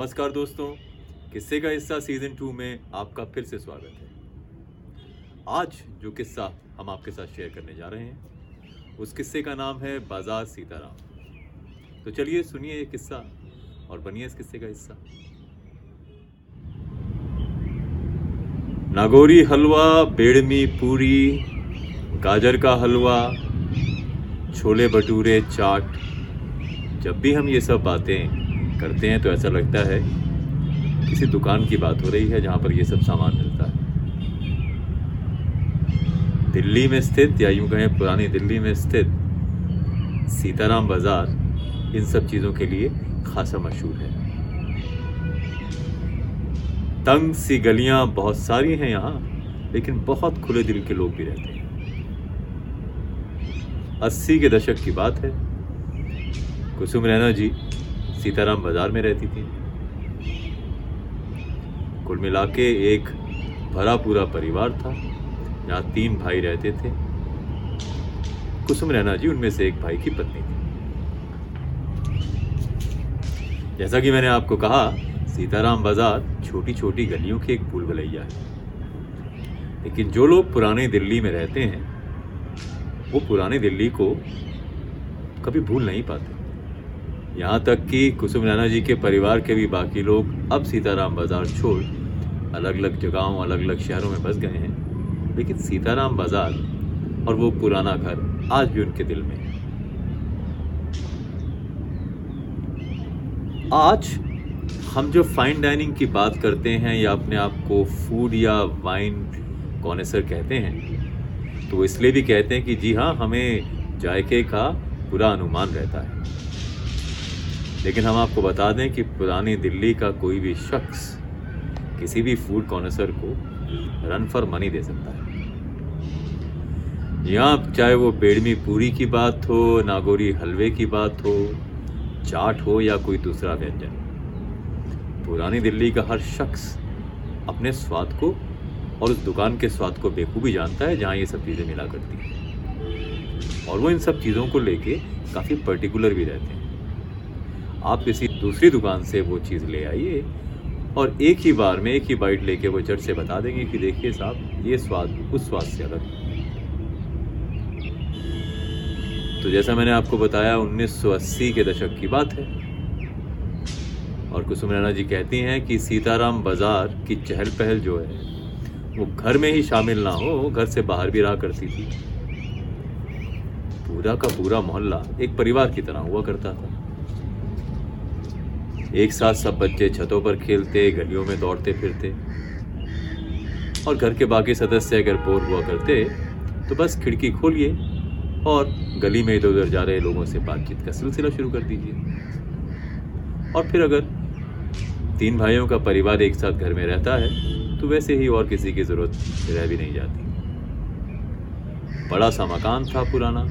नमस्कार दोस्तों, किस्से का हिस्सा सीज़न टू में आपका फिर से स्वागत है। आज जो किस्सा हम आपके साथ शेयर करने जा रहे हैं, उस किस्से का नाम है बाज़ार सीताराम। तो चलिए सुनिए ये किस्सा और बनिए इस किस्से का हिस्सा। नागौरी हलवा, बेड़मी पूरी, गाजर का हलवा, छोले भटूरे चाट, जब भी हम ये सब बातें करते हैं तो ऐसा लगता है किसी दुकान की बात हो रही है जहाँ पर ये सब सामान मिलता है। दिल्ली में स्थित, या यूँ कहें पुरानी दिल्ली में स्थित सीताराम बाज़ार इन सब चीज़ों के लिए खासा मशहूर है। तंग सी गलियाँ बहुत सारी हैं यहाँ, लेकिन बहुत खुले दिल के लोग भी रहते हैं। अस्सी के दशक की बात है। कुसुम रैना जी सीताराम बाज़ार में रहती थी। कुल मिला के एक भरा पूरा परिवार था यहाँ तीन भाई रहते थे। कुसुम रैना जी उनमें से एक भाई की पत्नी थी। जैसा कि मैंने आपको कहा, सीताराम बाज़ार छोटी छोटी गलियों की एक भूल भलैया है। लेकिन जो लोग पुराने दिल्ली में रहते हैं, वो पुराने दिल्ली को कभी भूल नहीं पाते। यहाँ तक कि कुसुम रैना जी के परिवार के भी बाकी लोग अब सीताराम बाज़ार छोड़ अलग अलग जगहों अलग अलग शहरों में बस गए हैं। लेकिन सीताराम बाज़ार और वो पुराना घर आज भी उनके दिल में है। आज हम जो फाइन डाइनिंग की बात करते हैं या अपने आप को फ़ूड या वाइन कॉनेसर कहते हैं तो इसलिए भी कहते हैं कि जी हाँ हमें जायके का पूरा अनुमान रहता है। लेकिन हम आपको बता दें कि पुरानी दिल्ली का कोई भी शख्स किसी भी फ़ूड कॉर्नसर को रन फॉर मनी दे सकता है। यहाँ चाहे वो बेड़मी पूरी की बात हो, नागौरी हलवे की बात हो, चाट हो या कोई दूसरा व्यंजन, पुरानी दिल्ली का हर शख्स अपने स्वाद को और उस दुकान के स्वाद को बेखूबी जानता है जहाँ ये सब चीज़ें मिला करती हैं। और वो इन सब चीज़ों को लेके काफ़ी पर्टिकुलर भी रहते हैं। आप किसी दूसरी दुकान से वो चीज़ ले आइए और एक ही बार में एक ही बाइट लेके वो झट से बता देंगे कि देखिए साहब, ये स्वाद, उस स्वाद से अलग तो जैसा मैंने आपको बताया 1980 के दशक की बात है। और कुसुम रैना जी कहती हैं कि सीताराम बाज़ार की चहल पहल जो है, वो घर में ही शामिल ना हो घर से बाहर भी रहा करती थी। पूरा का पूरा मोहल्ला एक परिवार की तरह हुआ करता था। एक साथ सब बच्चे छतों पर खेलते, गलियों में दौड़ते फिरते। और घर के बाकी सदस्य अगर बोर हुआ करते तो बस खिड़की खोलिए और गली में इधर उधर जा रहे लोगों से बातचीत का सिलसिला शुरू कर दीजिए। और फिर अगर तीन भाइयों का परिवार एक साथ घर में रहता है तो वैसे ही और किसी की ज़रूरत रह भी नहीं जाती। बड़ा सा मकान था पुराना।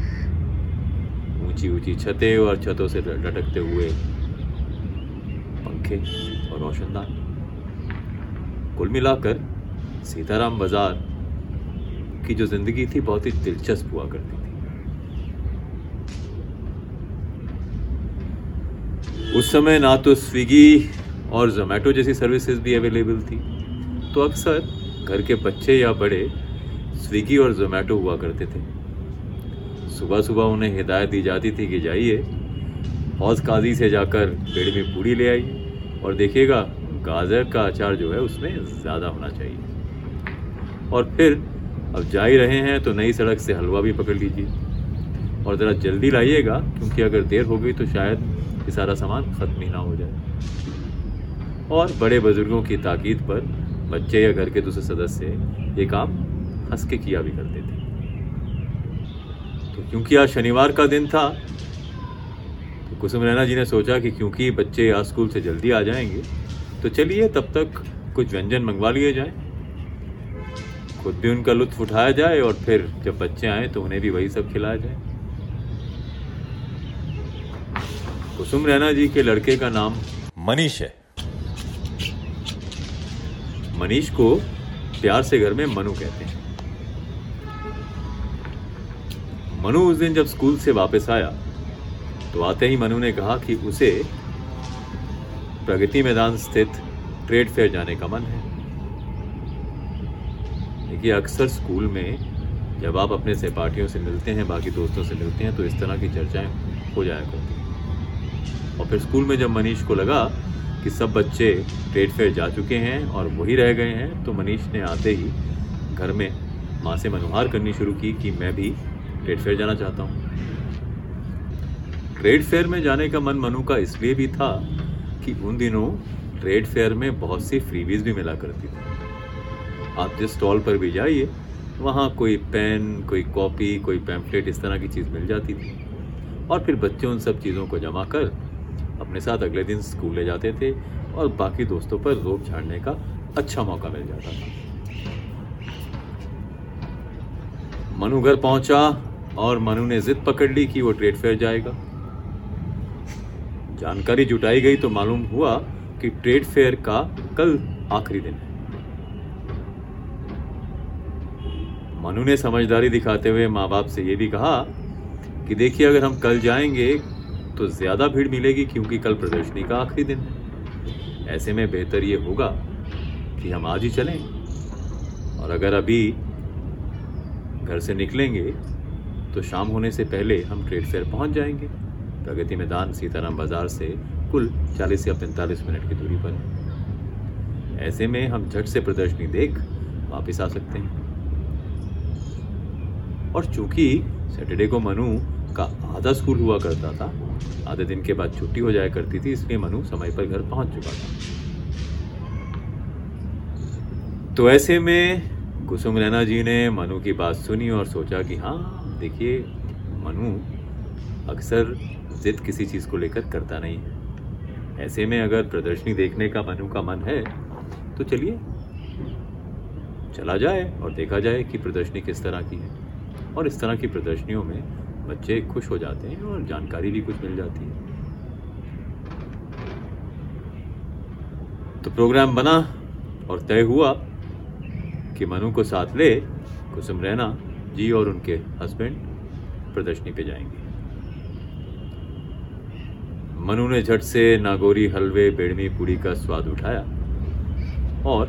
ऊँची ऊँची छतें और छतों से लटकते हुए पंखे और रोशनदान। कुल मिलाकर सीताराम बाज़ार की जो ज़िंदगी थी, बहुत ही दिलचस्प हुआ करती थी। उस समय ना तो स्विगी और जोमेटो जैसी सर्विसेज़ भी अवेलेबल थी। तो अक्सर घर के बच्चे या बड़े स्विगी और जोमेटो हुआ करते थे। सुबह सुबह उन्हें हिदायत दी जाती थी कि जाइए, हौज काजी से जाकर पेड़ में पूड़ी ले आइए। और देखिएगा, गाजर का अचार जो है उसमें ज़्यादा होना चाहिए। और फिर अब जा ही रहे हैं तो नई सड़क से हलवा भी पकड़ लीजिए। और ज़रा जल्दी लाइएगा, क्योंकि अगर देर हो गई तो शायद ये सारा सामान ख़त्म ही ना हो जाए। और बड़े बुज़ुर्गों की ताकीद पर बच्चे या घर के दूसरे सदस्य ये काम हंस के किया भी करते थे। तो क्योंकि आज शनिवार का दिन था कुसुम रैना जी ने सोचा कि क्योंकि बच्चे आज स्कूल से जल्दी आ जाएँगे तो चलिए तब तक कुछ व्यंजन मंगवा लिए जाए। खुद भी उनका लुत्फ उठाया जाए और फिर जब बच्चे आए तो उन्हें भी वही सब खिलाया जाए। कुसुम रैना जी के लड़के का नाम मनीष है। मनीष को प्यार से घर में मनु कहते हैं। मनु उस दिन जब स्कूल से वापस आया तो आते ही मनु ने कहा कि उसे प्रगति मैदान स्थित ट्रेड फेयर जाने का मन है। देखिए, अक्सर स्कूल में जब आप अपने सहपाठियों से मिलते हैं, बाकी दोस्तों से मिलते हैं तो इस तरह की चर्चाएँ हो जाया करती और फिर स्कूल में जब मनीष को लगा कि सब बच्चे ट्रेड फेयर जा चुके हैं और वही रह गए हैं तो मनीष ने आते ही घर में माँ से मनुहार करनी शुरू की कि मैं भी ट्रेड फेयर जाना चाहता हूँ। ट्रेड फेयर में जाने का मन मनु का इसलिए भी था कि उन दिनों ट्रेड फेयर में बहुत सी फ्रीवीज भी मिला करती थी। आप जिस स्टॉल पर भी जाइए, वहाँ कोई पेन कोई कॉपी कोई पैम्फलेट इस तरह की चीज़ मिल जाती थी। और फिर बच्चे उन सब चीज़ों को जमा कर अपने साथ अगले दिन स्कूल ले जाते थे और बाकी दोस्तों पर रोप झाड़ने का अच्छा मौका मिल जाता था। मनु घर पहुँचा और मनु ने जिद पकड़ ली कि वो ट्रेड फेयर जाएगा। जानकारी जुटाई गई तो मालूम हुआ कि ट्रेड फेयर का कल आखिरी दिन है। मनु ने समझदारी दिखाते हुए माँ बाप से ये भी कहा कि देखिए, अगर हम कल जाएँगे तो ज़्यादा भीड़ मिलेगी क्योंकि कल प्रदर्शनी का आखिरी दिन है। ऐसे में बेहतर ये होगा कि हम आज ही चलें और अगर अभी घर से निकलेंगे तो शाम होने से पहले हम ट्रेड फेयर पहुँच जाएँगे। प्रगति मैदान, सीताराम बाज़ार से कुल 40 या 45 मिनट की दूरी पर। है ऐसे में हम झट से प्रदर्शनी देख वापस आ सकते हैं। और चूँकि सैटरडे को मनु का आधा स्कूल हुआ करता था, आधे दिन के बाद छुट्टी हो जाया करती थी, इसलिए मनु समय पर घर पहुँच चुका था। तो ऐसे में कुसुम रैना जी ने मनु की बात सुनी और सोचा कि हाँ देखिए, मनु अक्सर जिद किसी चीज़ को लेकर करता नहीं है। ऐसे में अगर प्रदर्शनी देखने का मनु का मन है तो चलिए। चला जाए और देखा जाए कि प्रदर्शनी किस तरह की है। और इस तरह की प्रदर्शनियों में बच्चे खुश हो जाते हैं और जानकारी भी कुछ मिल जाती है। तो प्रोग्राम बना और तय हुआ कि मनु को साथ ले, कुसुम रैना, जी और उनके हस्बैंड प्रदर्शनी पे जाएँगे। मनु ने झट से नागौरी हलवे बेड़मी पूड़ी का स्वाद उठाया और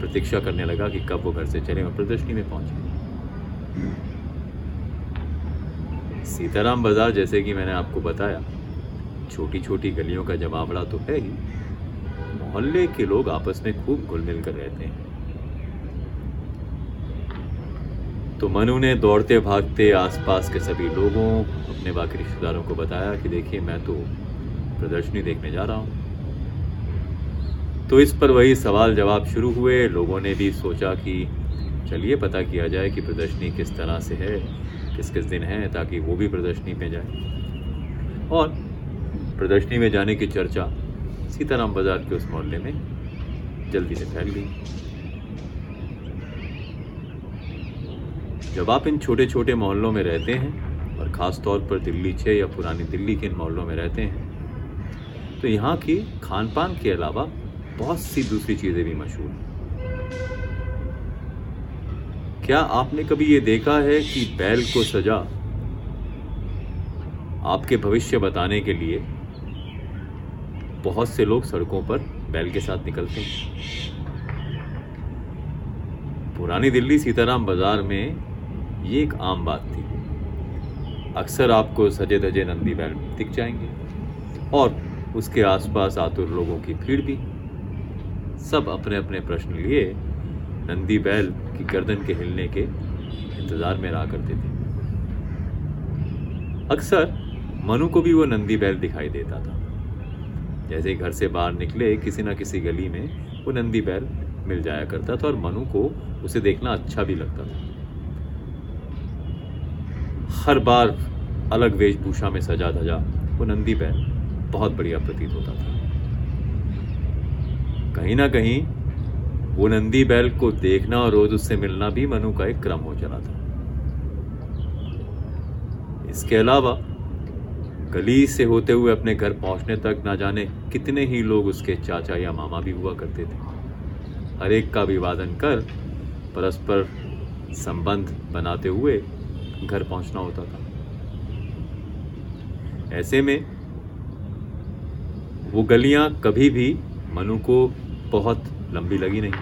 प्रतीक्षा करने लगा कि कब वो घर से चले और प्रदर्शनी में पहुँचे। सीताराम बाज़ार जैसे कि मैंने आपको बताया छोटी छोटी गलियों का जमावड़ा तो है ही। मोहल्ले के लोग आपस में खूब घुल मिल कर रहते हैं। तो मनु ने दौड़ते भागते आसपास के सभी लोगों, अपने बाकी रिश्तेदारों को बताया कि देखिए, मैं तो प्रदर्शनी देखने जा रहा हूँ। तो इस पर वही सवाल जवाब शुरू हुए। लोगों ने भी सोचा कि चलिए पता किया जाए कि प्रदर्शनी किस तरह से है, किस किस दिन है, ताकि वो भी प्रदर्शनी में जाए। और प्रदर्शनी में जाने की चर्चा सीताराम बाज़ार के उस मोहल्ले में जल्दी से फैल गई। जब आप इन छोटे छोटे मोहल्लों में रहते हैं, और ख़ास तौर पर दिल्ली छः या पुरानी दिल्ली के इन मोहल्लों में रहते हैं तो यहाँ की खान पान के अलावा बहुत सी दूसरी चीज़ें भी मशहूर हैं। क्या आपने कभी ये देखा है कि बैल को सजा आपके भविष्य बताने के लिए बहुत से लोग सड़कों पर बैल के साथ निकलते हैं? पुरानी दिल्ली सीताराम बाज़ार में ये एक आम बात थी। अक्सर आपको सजे धजे नंदी बैल दिख जाएँगे। और उसके आसपास आतुर लोगों की भीड़ भी। सब अपने अपने प्रश्न लिए, नंदी बैल की गर्दन के हिलने के इंतज़ार में रहा करते थे। अक्सर मनु को भी वो नंदी बैल दिखाई देता था। जैसे घर से बाहर निकले, किसी ना किसी गली में वो नंदी बैल मिल जाया करता था और मनु को उसे देखना अच्छा भी लगता था। हर बार अलग वेशभूषा में सजा धजा वो नंदी बैल बहुत बढ़िया प्रतीत होता था। कहीं ना कहीं, वो नंदी बैल को देखना और रोज उससे मिलना भी मनु का एक क्रम हो चला था। इसके अलावा, गली से होते हुए अपने घर पहुँचने तक ना जाने कितने ही लोग उसके चाचा या मामा भी हुआ करते थे। हर एक का अभिवादन कर, परस्पर संबंध बनाते हुए घर पहुँचना होता था। ऐसे में वो गलियाँ कभी भी मनु को बहुत लंबी लगी नहीं।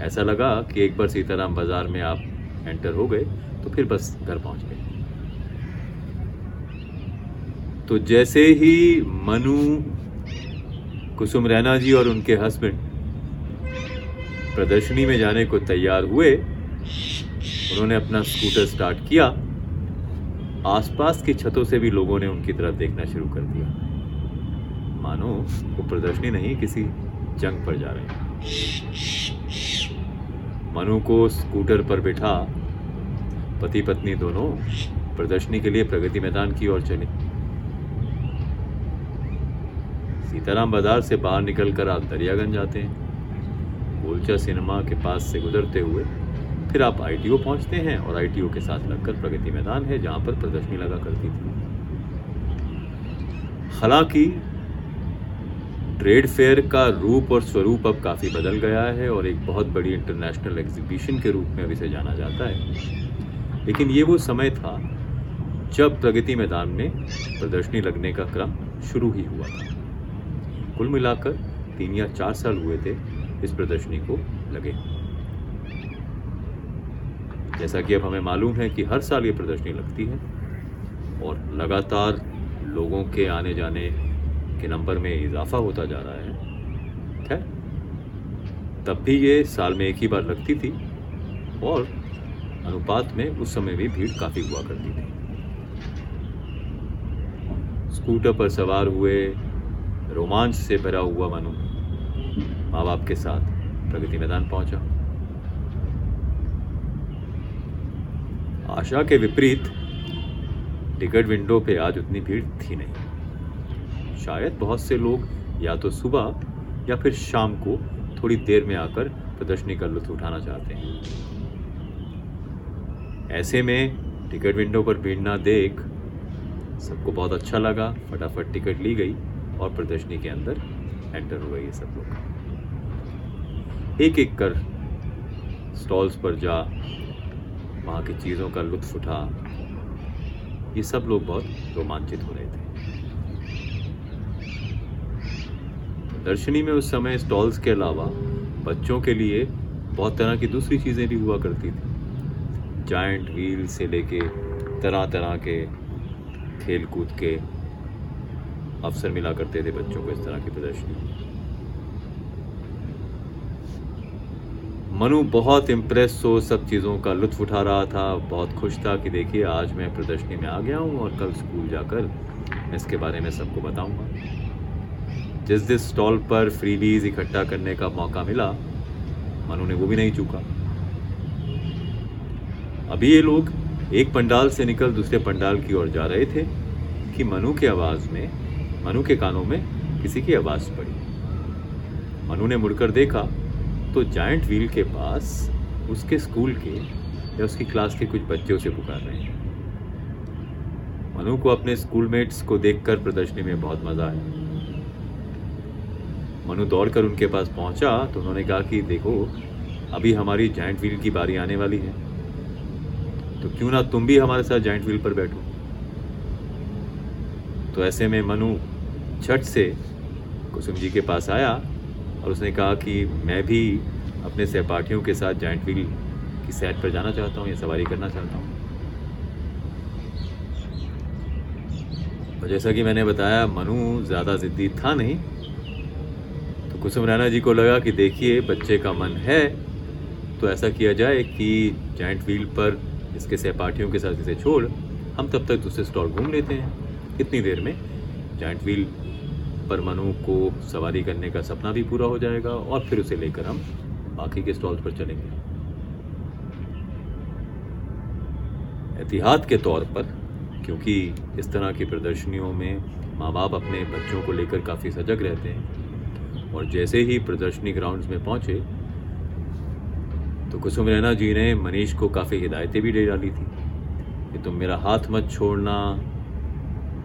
ऐसा लगा कि एक बार सीताराम बाज़ार में आप एंटर हो गए तो फिर बस घर पहुँच गए। तो जैसे ही मनु, कुसुम रैना जी और उनके हस्बैंड प्रदर्शनी में जाने को तैयार हुए, उन्होंने अपना स्कूटर स्टार्ट किया। आसपास की छतों से भी लोगों ने उनकी तरफ़ देखना शुरू कर दिया। मानो वो प्रदर्शनी नहीं, किसी जंग पर जा रहे हैं। मनु को स्कूटर पर बिठा पति पत्नी दोनों प्रदर्शनी के लिए प्रगति मैदान की ओर चले। सीताराम बाज़ार से बाहर निकलकर आप दरियागंज जाते हैं। गोलचा सिनेमा के पास से गुजरते हुए फिर आप आईटीओ पहुँचते हैं और आईटीओ के साथ लगकर प्रगति मैदान है, जहाँ पर प्रदर्शनी लगा करती थी। हालाँकि ट्रेड फेयर का रूप और स्वरूप अब काफ़ी बदल गया है और एक बहुत बड़ी इंटरनेशनल एग्जीबिशन के रूप में अब इसे जाना जाता है। लेकिन ये वो समय था जब प्रगति मैदान में प्रदर्शनी लगने का क्रम शुरू ही हुआ था। कुल मिलाकर तीन या चार साल हुए थे इस प्रदर्शनी को लगे। जैसा कि अब हमें मालूम है कि हर साल ये प्रदर्शनी लगती है और लगातार लोगों के आने जाने के नंबर में इजाफा होता जा रहा है, खैर, तब भी ये साल में एक ही बार लगती थी और अनुपात में उस समय भी भीड़ काफ़ी हुआ करती थी। स्कूटर पर सवार हुए, रोमांच से भरा हुआ मनु माँ बाप के साथ प्रगति मैदान पहुँचा। आशा के विपरीत, टिकट विंडो पे आज उतनी भीड़ थी नहीं। शायद बहुत से लोग या तो सुबह या फिर शाम को थोड़ी देर में आकर प्रदर्शनी का लुत्फ उठाना चाहते हैं। ऐसे में टिकट विंडो पर भीड़ ना देख सबको बहुत अच्छा लगा। फटाफट टिकट ली गई और प्रदर्शनी के अंदर एंटर हो गए सब लोग। एक एक कर स्टॉल्स पर जा वहाँ की चीज़ों का लुत्फ उठा। ये सब लोग बहुत रोमांचित हो रहे थे। दर्शनी में उस समय स्टॉल्स के अलावा बच्चों के लिए बहुत तरह की दूसरी चीज़ें भी हुआ करती थी। जाइंट व्हील से लेके तरह तरह के खेल कूद के अवसर मिला करते थे बच्चों को इस तरह की प्रदर्शनी। मनु बहुत इम्प्रेस हो सब चीज़ों का, लुत्फ उठा रहा था, बहुत खुश था कि देखिए आज मैं प्रदर्शनी में आ गया हूँ और कल स्कूल जाकर मैं इसके बारे में सबको बताऊँगा। जिस जिस स्टॉल पर फ्रीबीज इकट्ठा करने का मौका मिला, मनु ने वो भी नहीं चूका। अभी ये लोग एक पंडाल से निकल दूसरे पंडाल की ओर जा रहे थे कि मनु की आवाज़ में, मनु के कानों में किसी की आवाज़ पड़ी। मनु ने मुड़कर देखा तो जाइंट व्हील के पास उसके स्कूल के या उसकी क्लास के कुछ बच्चे उसे पुकार रहे हैं। मनु को अपने स्कूलमेट्स को देखकर प्रदर्शनी में बहुत मज़ा आया। मनु दौड़कर उनके पास पहुँचा तो उन्होंने कहा कि देखो, अभी हमारी जाइंट व्हील की बारी आने वाली है। तो क्यों ना तुम भी हमारे साथ जाइंट व्हील पर बैठो। तो ऐसे में मनु छठ से कुसुम जी के पास आया और उसने कहा कि मैं भी अपने सहपाठियों के साथ जॉइंट व्हील की सैट पर जाना चाहता हूँ या सवारी करना चाहता हूँ। जैसा कि मैंने बताया, मनु ज़्यादा ज़िद्दी था नहीं कुसुम रैना जी को लगा कि देखिए, बच्चे का मन है तो ऐसा किया जाए कि जॉइंट व्हील पर इसके सहपाठियों के साथ इसे छोड़, हम तब तक दूसरे स्टॉल घूम लेते हैं। कितनी देर में? जॉइंट व्हील पर मनु को सवारी करने का सपना भी पूरा हो जाएगा और फिर उसे लेकर हम बाकी के स्टॉल्स पर चलेंगे। एहतियात के तौर पर, क्योंकि इस तरह की प्रदर्शनियों में माँ बाप अपने बच्चों को लेकर काफ़ी सजग रहते हैं और जैसे ही प्रदर्शनी ग्राउंड्स में पहुँचे तो कुसुम रैना जी ने मनीष को काफ़ी हिदायतें भी दे डाली थी कि तुम मेरा हाथ मत छोड़ना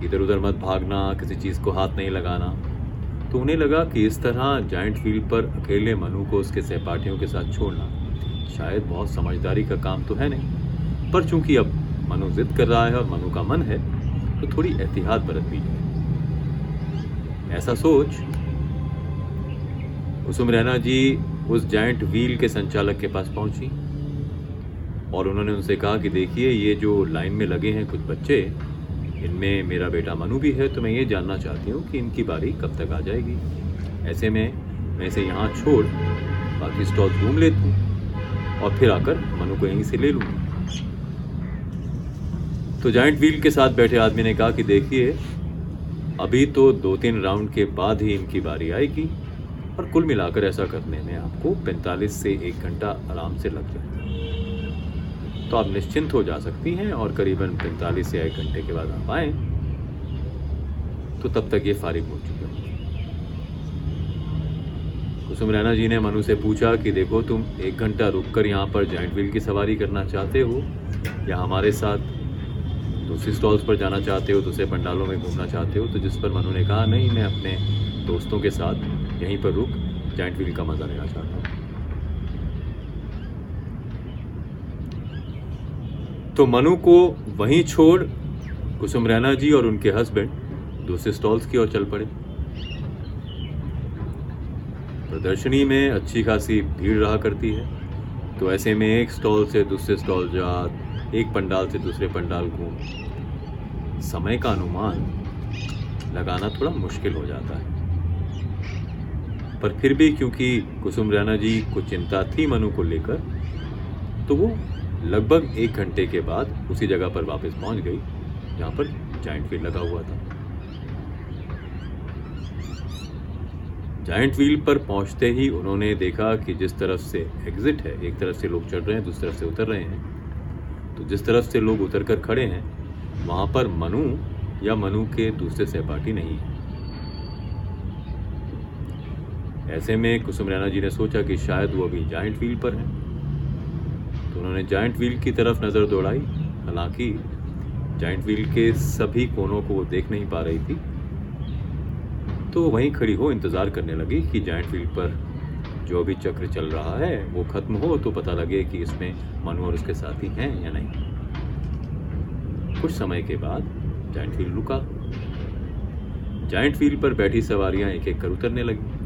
इधर उधर मत भागना, किसी चीज़ को हाथ नहीं लगाना। तो उन्हें लगा कि इस तरह जॉइंट फ़ील्ड पर अकेले मनु को उसके सहपाठियों के साथ छोड़ना शायद बहुत समझदारी का काम तो है नहीं। पर चूँकि अब मनु जिद कर रहा है और मनु का मन है तो थोड़ी एहतियात बरतनी है ऐसा सोच कुसुम रैना जी उस जाइंट व्हील के संचालक के पास पहुँची और उन्होंने उनसे कहा कि देखिए, ये जो लाइन में लगे हैं कुछ बच्चे, इनमें मेरा बेटा मनु भी है तो मैं ये जानना चाहती हूँ कि इनकी बारी कब तक आ जाएगी। ऐसे में मैं इसे यहाँ छोड़ बाकी स्टॉल घूम लेती हूँ और फिर आकर मनु को यहीं से ले लूँगी। तो जॉइंट व्हील के साथ बैठे आदमी ने कहा कि देखिए, अभी तो दो तीन राउंड के बाद ही इनकी बारी आएगी। और कुल मिलाकर ऐसा करने में आपको 45 से एक घंटा आराम से लग जाएगा तो आप निश्चिंत हो जा सकती हैं और करीबन 45 से एक घंटे के बाद आप आए तो तब तक ये फारिग हो चुके होंगे। कुसुम रैना जी ने मनु से पूछा कि देखो, तुम एक घंटा रुककर यहाँ पर जॉइंट व्हील की सवारी करना चाहते हो या हमारे साथ दूसरी स्टॉल्स पर जाना चाहते हो, दूसरे पंडालों में घूमना चाहते हो? तो जिस पर मनु ने कहा, नहीं, मैं अपने दोस्तों के साथ यहीं पर रुक जॉइंट व्हील का मज़ा लेना चाहता हूँ। तो मनु को वहीं छोड़ कुसुम रैना जी और उनके हस्बैंड दूसरे स्टॉल्स की ओर चल पड़े। प्रदर्शनी में अच्छी खासी भीड़ रहा करती है तो ऐसे में एक स्टॉल से दूसरे स्टॉल जा, एक पंडाल से दूसरे पंडाल घूम। समय का अनुमान लगाना थोड़ा मुश्किल हो जाता है। पर फिर भी क्योंकि कुसुम रैना जी को चिंता थी मनु को लेकर तो वो लगभग एक घंटे के बाद उसी जगह पर वापस पहुँच गई, जहाँ पर जाइंट व्हील लगा हुआ था। जाइंट व्हील पर पहुँचते ही उन्होंने देखा कि जिस तरफ़ से एग्जिट है, एक तरफ़ से लोग चढ़ रहे हैं, दूसरी तरफ़ से उतर रहे हैं। तो जिस तरफ़ से लोग उतर कर खड़े हैं, वहाँ पर मनु या मनु के दूसरे सहपाठी नहीं है। ऐसे में कुसुम रैना जी ने सोचा कि शायद वो अभी जाइंट व्हील पर है। तो उन्होंने जाइंट व्हील की तरफ़ नज़र दौड़ाई। हालाँकि जाइंट व्हील के सभी कोनों को वो देख नहीं पा रही थी। तो वहीं खड़ी हो इंतज़ार करने लगी कि जाइंट व्हील पर जो अभी चक्र चल रहा है, वो खत्म हो तो पता लगे कि इसमें मनु और उसके साथी हैं या नहीं। कुछ समय के बाद जाइंट व्हील रुका। जाइंट व्हील पर बैठी सवारियाँ एक एक कर उतरने लगी।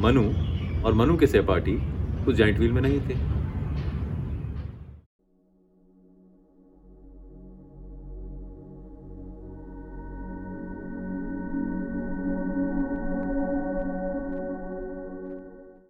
मनु और मनु के सहपाठी उस जॉइंट व्हील में नहीं थे।